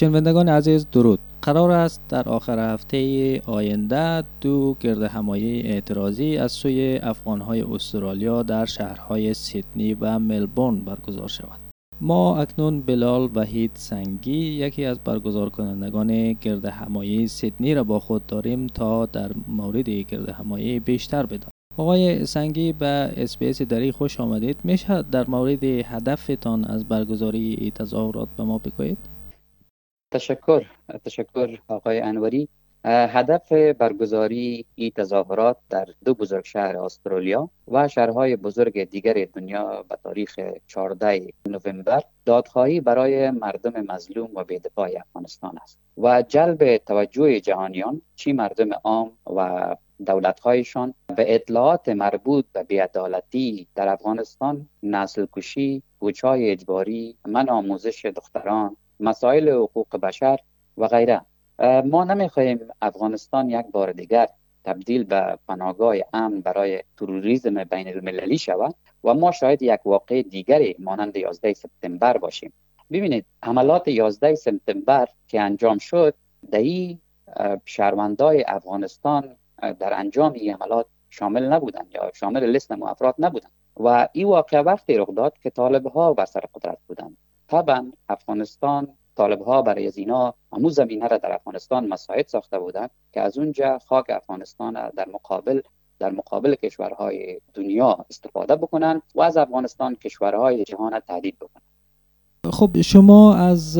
شنوندگان عزیز درود. قرار است در آخر هفته آینده دو گرد همایی اعتراضی از سوی افغانهای استرالیا در شهرهای سیدنی و ملبورن برگزار شود. ما اکنون بلال وحید سنگی یکی از برگزار کنندگان گرد همایی سیدنی را با خود داریم تا در مورد گرد همایی بیشتر بدانیم. آقای سنگی به اسپیس دری خوش آمدید. میشه در مورد هدفتان از برگزاری تظاهرات به ما بگویید؟ تشکر تشکر آقای انوری. هدف برگزاری این تظاهرات در دو بزرگ شهر استرالیا و شهرهای بزرگ دیگر دنیا به تاریخ 14 نوامبر دادخواهی برای مردم مظلوم و بیدفاع افغانستان است و جلب توجه جهانیان چی مردم عام و دولتهایشان به اطلاعات مربوط به بیعدالتی در افغانستان نسل کشی اجباری من آموزش دختران مسائل حقوق بشر و غیره. ما نمی‌خواهیم افغانستان یک بار دیگر تبدیل به پناهگاه امن برای تروریسم بین المللی شود و ما شاید یک واقع دیگری مانند 11 سپتامبر باشیم. ببینید عملات 11 سپتامبر که انجام شد دهی شهروندای افغانستان در انجام این عملات شامل نبودند یا شامل لیست افراد نبودند. و این واقع وقتی رخ داد که طالب ها بر سر قدرت بودند. طبعا افغانستان طالب ها برای از اینا همون زمینه را در افغانستان مساعد ساخته بودند که از اونجا خاک افغانستان در مقابل در مقابل کشورهای دنیا استفاده بکنن و از افغانستان کشورهای جهان تهدید بکنن خب شما از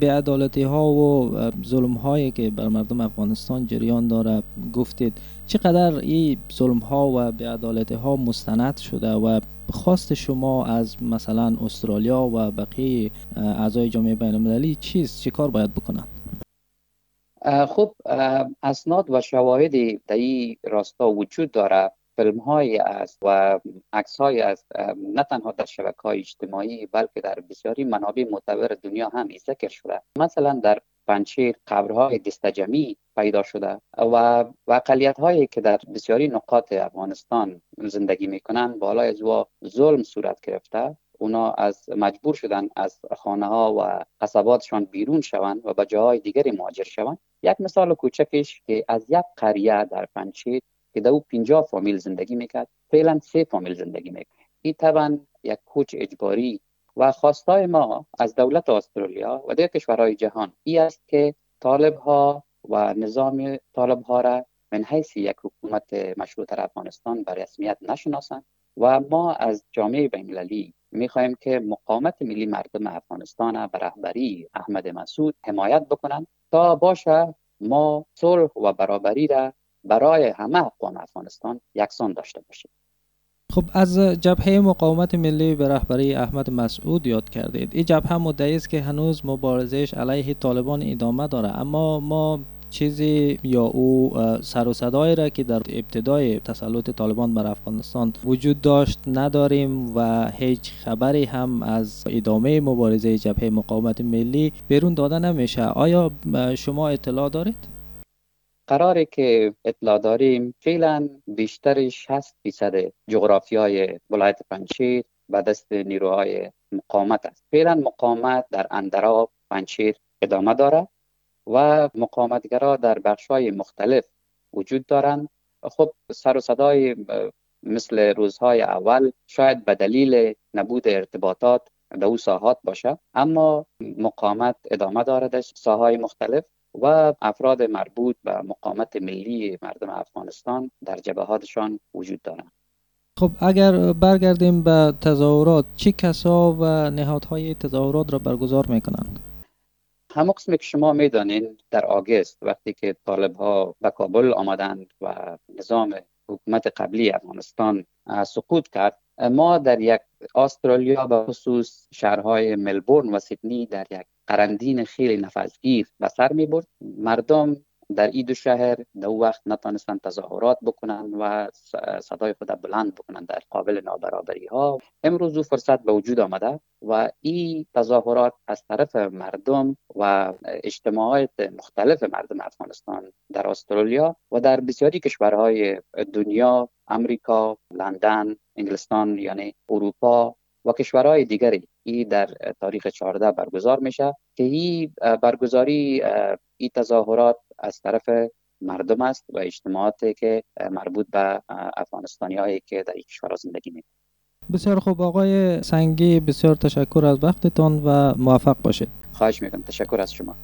بیعدالتی ها و ظلم هایی که بر مردم افغانستان جریان داره گفتید چقدر این ظلم ها و بیعدالتی ها مستند شده و خواست شما از مثلا استرالیا و بقیه اعضای جامعه بین المللی چیست چه کار باید بکنن خب اسناد و شواهدی در این راستا وجود داره. فیلم های است و عکس های است نه تنها در شبکه های اجتماعی بلکه در بسیاری منابع معتبر دنیا هم ذکر شده. مثلا در پنچیر قبرهای دستجمی پیدا شده و اقلیت هایی که در بسیاری نقاط افغانستان زندگی می‌کنن بالای از ظلم صورت گرفته. اونا از مجبور شدن از خانه ها و قصباتشان بیرون شوند و به جاهای دیگری مهاجر شوند. یک مثال کوچکش که از یک قریه در پنچیر که او 50 فامیل زندگی می‌کرد فعلا سه فامیل زندگی می‌کرد. این طبعا یک کوچ اجباری و خواستای ما از دولت استرالیا و دیگر کشورهای جهان ای است که طالب ها و نظام طالب ها را من حیث یک حکومت مشروط در افغانستان به رسمیت نشناسند و ما از جامعه بین المللی می‌خواهیم که مقاومت ملی مردم افغانستان به رهبری احمد مسعود حمایت بکنند تا باشه ما صلح و برابری را برای همه افغان افغانستان یکسان داشته باشیم خب از جبهه مقاومت ملی به رهبری احمد مسعود یاد کردید. این جبهه مدعی است که هنوز مبارزش علیه طالبان ادامه داره. اما ما چیزی یا او سر و صدایی را که در ابتدای تسلط طالبان بر افغانستان وجود داشت نداریم و هیچ خبری هم از ادامه مبارزه جبهه مقاومت ملی بیرون داده نمیشه. آیا شما اطلاع دارید؟ قراره که اطلاع داریم فعلا بیشتر 60 فیصد جغرافی های ولایت پنشیر به دست نیروهای مقاومت است. فعلا مقاومت در اندراب پنشیر ادامه داره و مقاومتگرا در بخش های مختلف وجود دارند. خب سر و صدای مثل روزهای اول شاید به دلیل نبود ارتباطات در او ساحات باشه اما مقاومت ادامه دارد در ساهای مختلف. و افراد مربوط به مقامت ملی مردم افغانستان در جبهاتشان وجود دارند. خب اگر برگردیم به تظاهرات چه کسا و نهادهای تظاهرات را برگزار می‌کنند؟ همون قسمی که شما می‌دانید در آگست وقتی که طالب ها به کابل آمدند و نظام حکومت قبلی افغانستان سقوط کرد ما در یک استرالیا به خصوص شهرهای ملبورن و سیدنی در یک قرندین خیلی نفذگیر به سر می برد. مردم در این دو شهر در وقت نتانستند تظاهرات بکنند و صدای خود بلند بکنند در قابل نابرابری ها امروز او فرصت به وجود آمده و این تظاهرات از طرف مردم و اجتماعات مختلف مردم افغانستان در استرالیا و در بسیاری کشورهای دنیا امریکا، لندن، انگلستان یعنی اروپا و کشورهای دیگری این در تاریخ 14 برگزار میشه که این برگزاری این تظاهرات از طرف مردم است و اجتماعاتی که مربوط به افغانستانی هایی که در این کشورها زندگی می بسیار خوب. آقای سنگی بسیار تشکر از وقتتان و موفق باشید. خواهش می‌کنم. تشکر از شما.